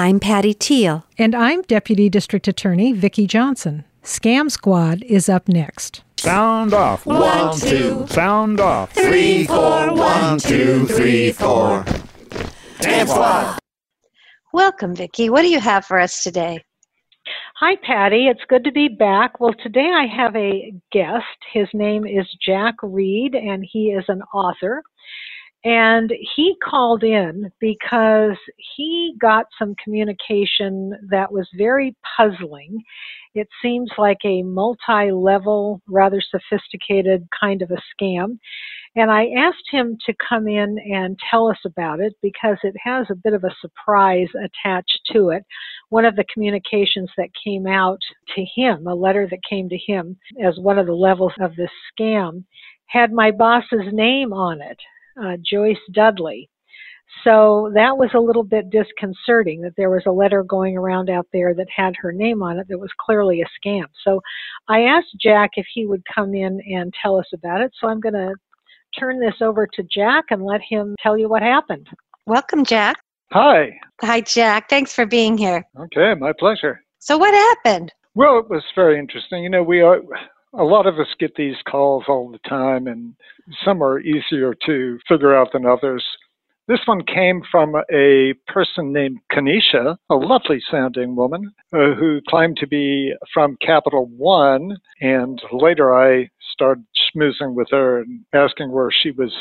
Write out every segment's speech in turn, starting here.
I'm Patty Teal. And I'm Deputy District Attorney Vicki Johnson. Scam Squad is up next. Sound off. One, two. Sound off. Three, four. One, two, three, four. Scam Squad. Welcome, Vicki. What do you have for us today? Hi, Patty. It's good to be back. Well, today I have a guest. His name is Jack Reed, and he is an author. And he called in because he got some communication that was very puzzling. It seems like a multi level, rather sophisticated kind of a scam. And I asked him to come in and tell us about it because it has a bit of a surprise attached to it. One of the communications that came out to him, a letter that came to him as one of the levels of this scam, had my boss's name on it uh, Joyce Dudley. So that was a little bit disconcerting that there was a letter going around out there that had her name on it that was clearly a scam. So I asked Jack if he would come in and tell us about it. So I'm going to turn this over to Jack and let him tell you what happened. Welcome, Jack. Hi. Hi, Jack. Thanks for being here. Okay, my pleasure. So, what happened? Well, it was very interesting. You know, we are a lot of us get these calls all the time, and some are easier to figure out than others. This one came from a person named Kanisha, a lovely sounding woman, uh, who claimed to be from Capital One. And later I started schmoozing with her and asking where she was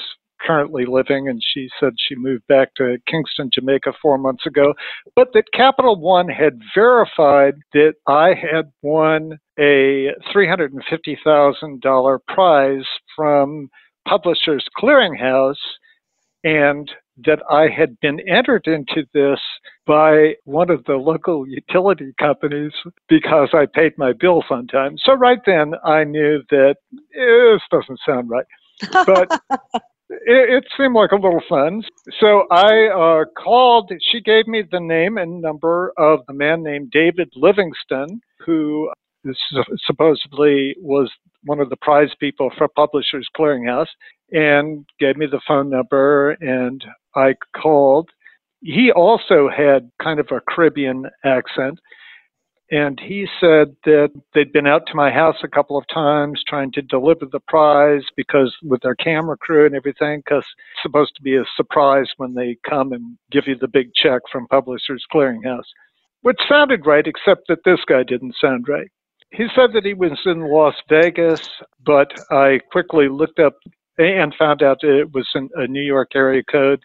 currently living, and she said she moved back to Kingston, Jamaica four months ago, but that Capital One had verified that I had won a $350,000 prize from Publishers Clearinghouse and that I had been entered into this by one of the local utility companies because I paid my bills on time. So right then I knew that eh, this doesn't sound right. But it, it, seemed like a little fun. So I uh, called, she gave me the name and number of a man named David Livingston, who supposedly was one of the prize people for Publishers Clearinghouse, and gave me the phone number, and I called. He also had kind of a Caribbean accent, and he said that they'd been out to my house a couple of times trying to deliver the prize because with their camera crew and everything, because it's supposed to be a surprise when they come and give you the big check from Publishers Clearinghouse, which sounded right, except that this guy didn't sound right. He said that he was in Las Vegas, but I quickly looked up and found out that it was in a New York area code.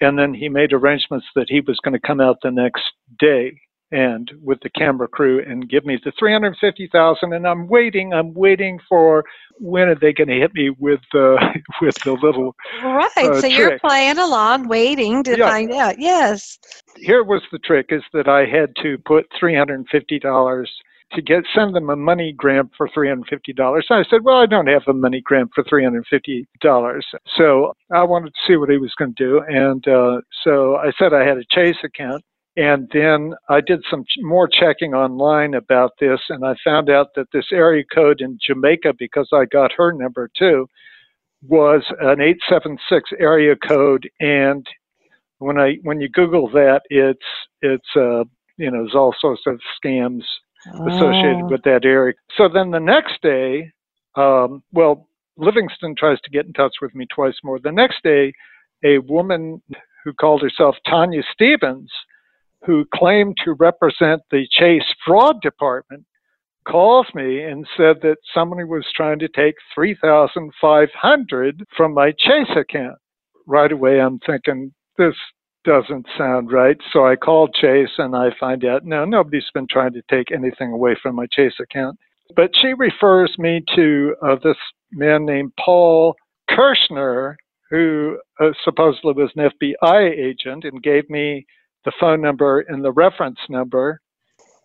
And then he made arrangements that he was going to come out the next day and with the camera crew and give me the 350,000 and I'm waiting I'm waiting for when are they going to hit me with the with the little right uh, so trick. you're playing along waiting to yeah. find out yes here was the trick is that I had to put $350 to get send them a money grant for three hundred fifty dollars. I said, "Well, I don't have a money grant for three hundred fifty dollars." So I wanted to see what he was going to do, and uh, so I said I had a Chase account, and then I did some ch- more checking online about this, and I found out that this area code in Jamaica, because I got her number too, was an 876 area code. And when I when you Google that, it's it's uh, you know there's all sorts of scams associated oh. with that area. So then the next day, um, well, Livingston tries to get in touch with me twice more. The next day, a woman who called herself Tanya Stevens who claimed to represent the Chase fraud department calls me and said that somebody was trying to take 3500 from my Chase account. Right away I'm thinking this doesn't sound right. So I called Chase and I find out no, nobody's been trying to take anything away from my Chase account. But she refers me to uh, this man named Paul Kirschner, who uh, supposedly was an FBI agent and gave me the phone number and the reference number.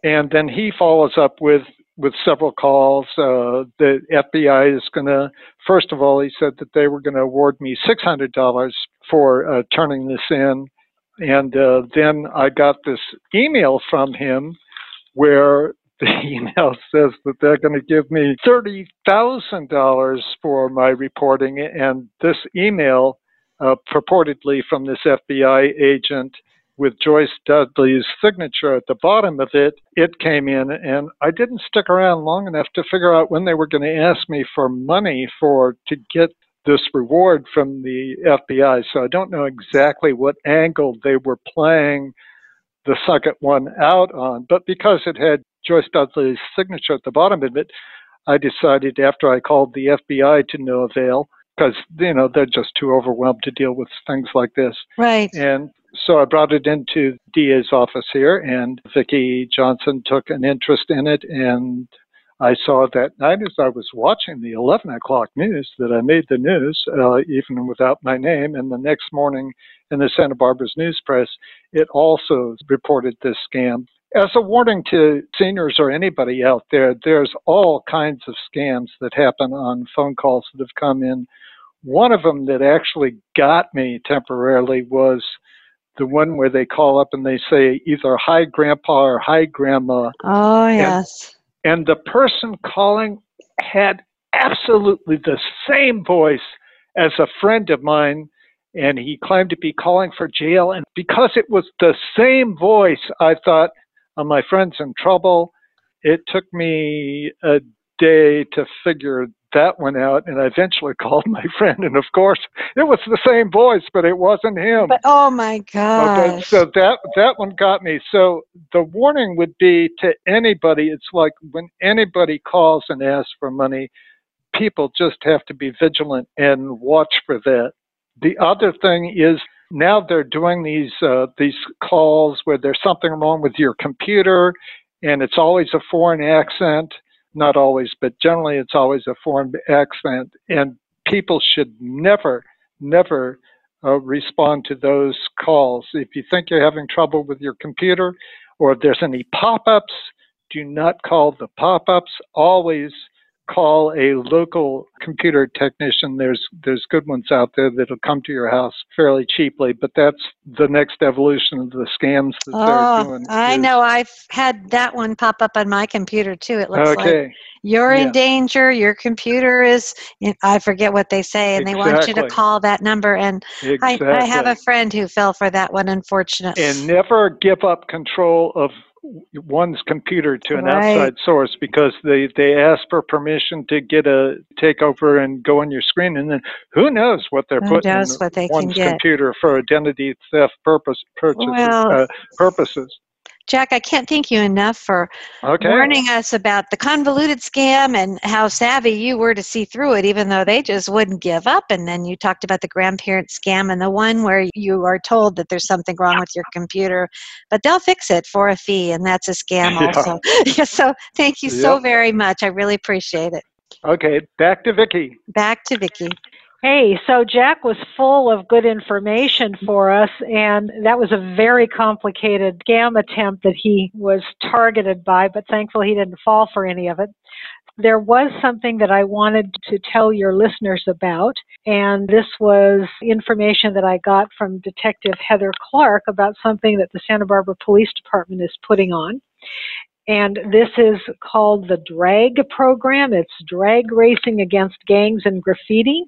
And then he follows up with, with several calls. Uh, the FBI is going to, first of all, he said that they were going to award me $600 for uh, turning this in. And uh, then I got this email from him where the email says that they're going to give me $30,000 for my reporting. And this email, uh, purportedly from this FBI agent, with Joyce Dudley's signature at the bottom of it, it came in, and I didn't stick around long enough to figure out when they were going to ask me for money for to get this reward from the FBI. So I don't know exactly what angle they were playing the second one out on, but because it had Joyce Dudley's signature at the bottom of it, I decided after I called the FBI to no avail because you know they're just too overwhelmed to deal with things like this. Right. And so I brought it into DA's office here, and Vicki Johnson took an interest in it, and I saw that night as I was watching the 11 o'clock news that I made the news, uh, even without my name. And the next morning in the Santa Barbara's news press, it also reported this scam. As a warning to seniors or anybody out there, there's all kinds of scams that happen on phone calls that have come in. One of them that actually got me temporarily was the one where they call up and they say either hi grandpa or hi grandma. Oh, yes. And, and the person calling had absolutely the same voice as a friend of mine and he claimed to be calling for jail and because it was the same voice i thought oh, my friend's in trouble it took me a day to figure that one out and I eventually called my friend and of course it was the same voice but it wasn't him. But oh my god. Okay, so that that one got me. So the warning would be to anybody it's like when anybody calls and asks for money people just have to be vigilant and watch for that. The other thing is now they're doing these uh, these calls where there's something wrong with your computer and it's always a foreign accent not always, but generally it's always a foreign accent. And people should never, never uh, respond to those calls. If you think you're having trouble with your computer or if there's any pop ups, do not call the pop ups. Always call a local computer technician. There's there's good ones out there that'll come to your house fairly cheaply, but that's the next evolution of the scams that oh, they're doing. I is, know. I've had that one pop up on my computer too. It looks okay. like you're yeah. in danger. Your computer is. I forget what they say, and exactly. they want you to call that number. And exactly. I, I have a friend who fell for that one, unfortunately. And never give up control of one's computer to an right. outside source because they they ask for permission to get a takeover and go on your screen and then who knows what they're who putting in one's computer for identity theft purpose purchases well, uh, purposes Jack, I can't thank you enough for okay. warning us about the convoluted scam and how savvy you were to see through it, even though they just wouldn't give up. And then you talked about the grandparent scam and the one where you are told that there's something wrong with your computer, but they'll fix it for a fee, and that's a scam also. Yeah. so thank you yep. so very much. I really appreciate it. Okay, back to Vicki. Back to Vicki. Hey, so Jack was full of good information for us, and that was a very complicated scam attempt that he was targeted by, but thankfully he didn't fall for any of it. There was something that I wanted to tell your listeners about, and this was information that I got from Detective Heather Clark about something that the Santa Barbara Police Department is putting on. And this is called the DRAG program. It's drag racing against gangs and graffiti.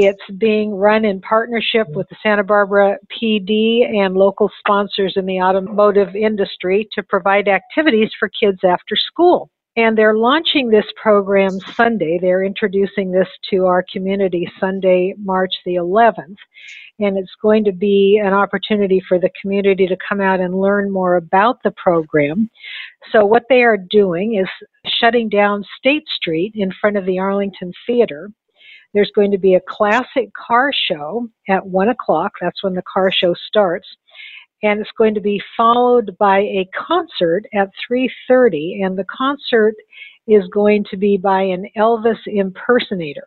It's being run in partnership with the Santa Barbara PD and local sponsors in the automotive industry to provide activities for kids after school. And they're launching this program Sunday. They're introducing this to our community Sunday, March the 11th. And it's going to be an opportunity for the community to come out and learn more about the program. So, what they are doing is shutting down State Street in front of the Arlington Theater there's going to be a classic car show at 1 o'clock. That's when the car show starts. And it's going to be followed by a concert at 3.30. And the concert is going to be by an Elvis impersonator.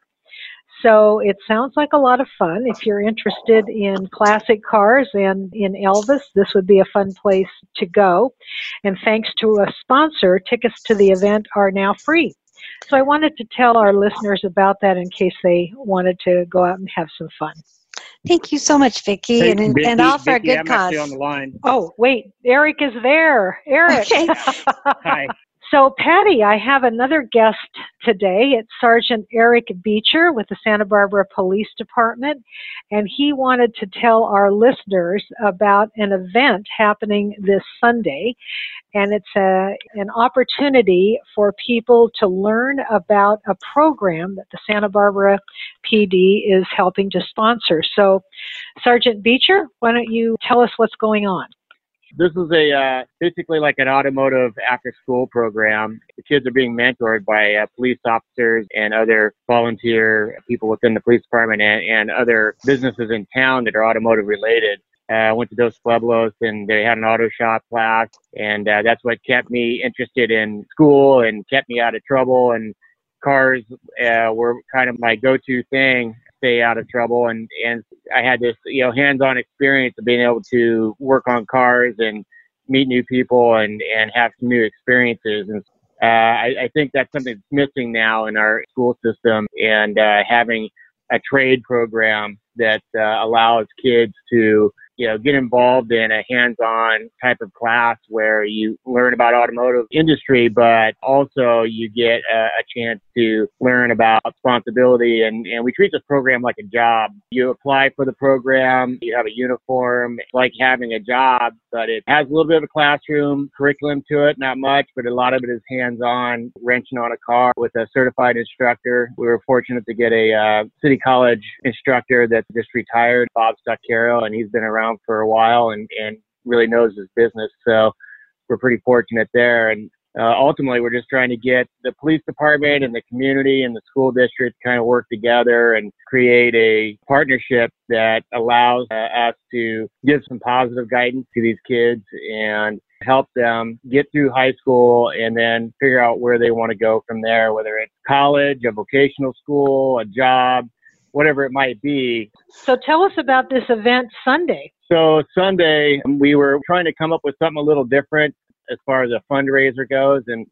So it sounds like a lot of fun. If you're interested in classic cars and in Elvis, this would be a fun place to go. And thanks to a sponsor, tickets to the event are now free. So I wanted to tell our listeners about that in case they wanted to go out and have some fun. Thank you so much, Vicki, hey, and, Vicki, and all for Vicki, a good I'm cause. on the line. Oh, wait, Eric is there. Eric. Okay. Hi. So, Patty, I have another guest today. It's Sergeant Eric Beecher with the Santa Barbara Police Department, and he wanted to tell our listeners about an event happening this Sunday. And it's a, an opportunity for people to learn about a program that the Santa Barbara PD is helping to sponsor. So, Sergeant Beecher, why don't you tell us what's going on? This is a uh, basically like an automotive after-school program. The kids are being mentored by uh, police officers and other volunteer people within the police department and, and other businesses in town that are automotive related. Uh, I went to Dos Pueblos and they had an auto shop class, and uh, that's what kept me interested in school and kept me out of trouble. And cars uh, were kind of my go-to thing stay out of trouble. And and I had this you know hands-on experience of being able to work on cars and meet new people and and have some new experiences. And uh, I, I think that's something that's missing now in our school system and uh, having a trade program that uh, allows kids to you know, get involved in a hands-on type of class where you learn about automotive industry, but also you get a, a chance to learn about responsibility. And, and we treat this program like a job. You apply for the program, you have a uniform, it's like having a job, but it has a little bit of a classroom curriculum to it, not much, but a lot of it is hands-on, wrenching on a car with a certified instructor. We were fortunate to get a uh, city college instructor that's just retired, Bob Stuckero, and he's been around around for a while and, and really knows his business. So we're pretty fortunate there. And uh, ultimately, we're just trying to get the police department and the community and the school district kind of work together and create a partnership that allows uh, us to give some positive guidance to these kids and help them get through high school and then figure out where they want to go from there, whether it's college, a vocational school, a job, whatever it might be. So tell us about this event Sunday. So Sunday, we were trying to come up with something a little different as far as a fundraiser goes. And,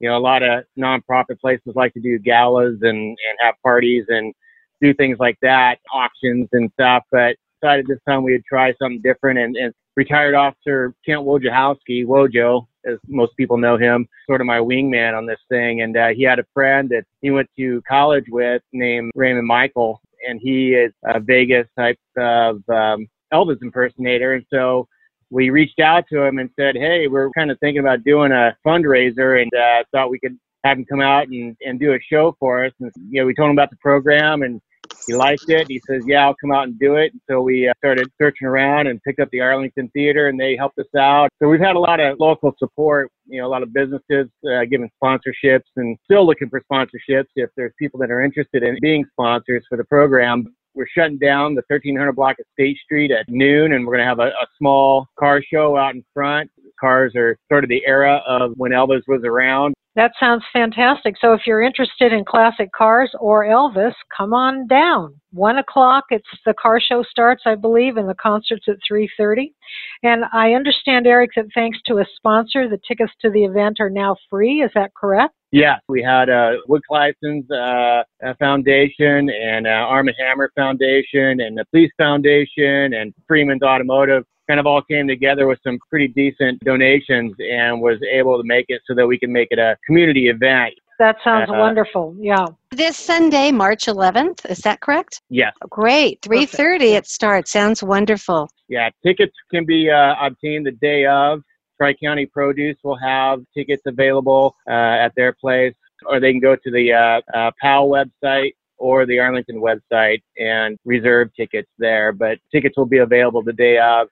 you know, a lot of nonprofit places like to do galas and, and have parties and do things like that, auctions and stuff. But decided this time we would try something different. And, and retired officer Kent Wojciechowski, Wojo, as most people know him, sort of my wingman on this thing. And uh, he had a friend that he went to college with named Raymond Michael, and he is a Vegas type of um, Elvis impersonator. And so we reached out to him and said, Hey, we're kind of thinking about doing a fundraiser and uh, thought we could have him come out and, and do a show for us. And, you know, we told him about the program and he liked it. He says, "Yeah, I'll come out and do it." And so we uh, started searching around and picked up the Arlington Theater, and they helped us out. So we've had a lot of local support. You know, a lot of businesses uh, giving sponsorships, and still looking for sponsorships if there's people that are interested in being sponsors for the program. We're shutting down the 1300 block of State Street at noon, and we're going to have a, a small car show out in front. Cars are sort of the era of when Elvis was around. That sounds fantastic. So if you're interested in classic cars or Elvis, come on down. One o'clock. It's the car show starts, I believe, and the concert's at three thirty. And I understand, Eric, that thanks to a sponsor, the tickets to the event are now free. Is that correct? Yeah, we had a Wood Claeyssens uh, Foundation and uh, Arm & Hammer Foundation and the Police Foundation and Freeman's Automotive kind of all came together with some pretty decent donations and was able to make it so that we can make it a community event. That sounds uh, wonderful. Yeah. This Sunday, March 11th, is that correct? Yes. Great. 3:30 it starts. Sounds wonderful. Yeah, tickets can be uh, obtained the day of. Tri County Produce will have tickets available uh, at their place, or they can go to the uh, uh, PAL website or the Arlington website and reserve tickets there. But tickets will be available the day of.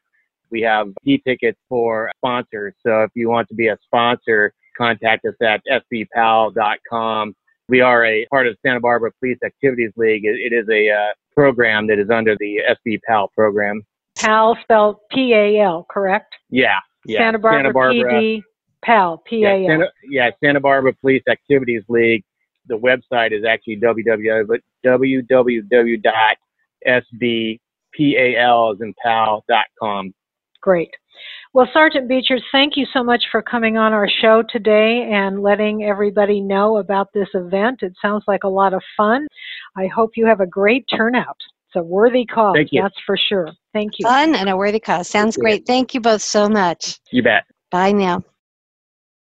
We have e-tickets for sponsors. So if you want to be a sponsor, contact us at sbpal.com. We are a part of Santa Barbara Police Activities League. it is a uh, program that is under the SB PAL program. PAL spelled P-A-L, correct? Yeah. yeah. Santa Barbara, Santa Barbara PD PAL, P-A-L. Yeah Santa, yeah, Santa Barbara Police Activities League. The website is actually www.sbpal.com. Great. Well, Sergeant Beecher, thank you so much for coming on our show today and letting everybody know about this event. It sounds like a lot of fun. I hope you have a great turnout. It's a worthy cause, that's for sure. Thank you. Fun and a worthy cause. Sounds great. Thank you both so much. You bet. Bye now.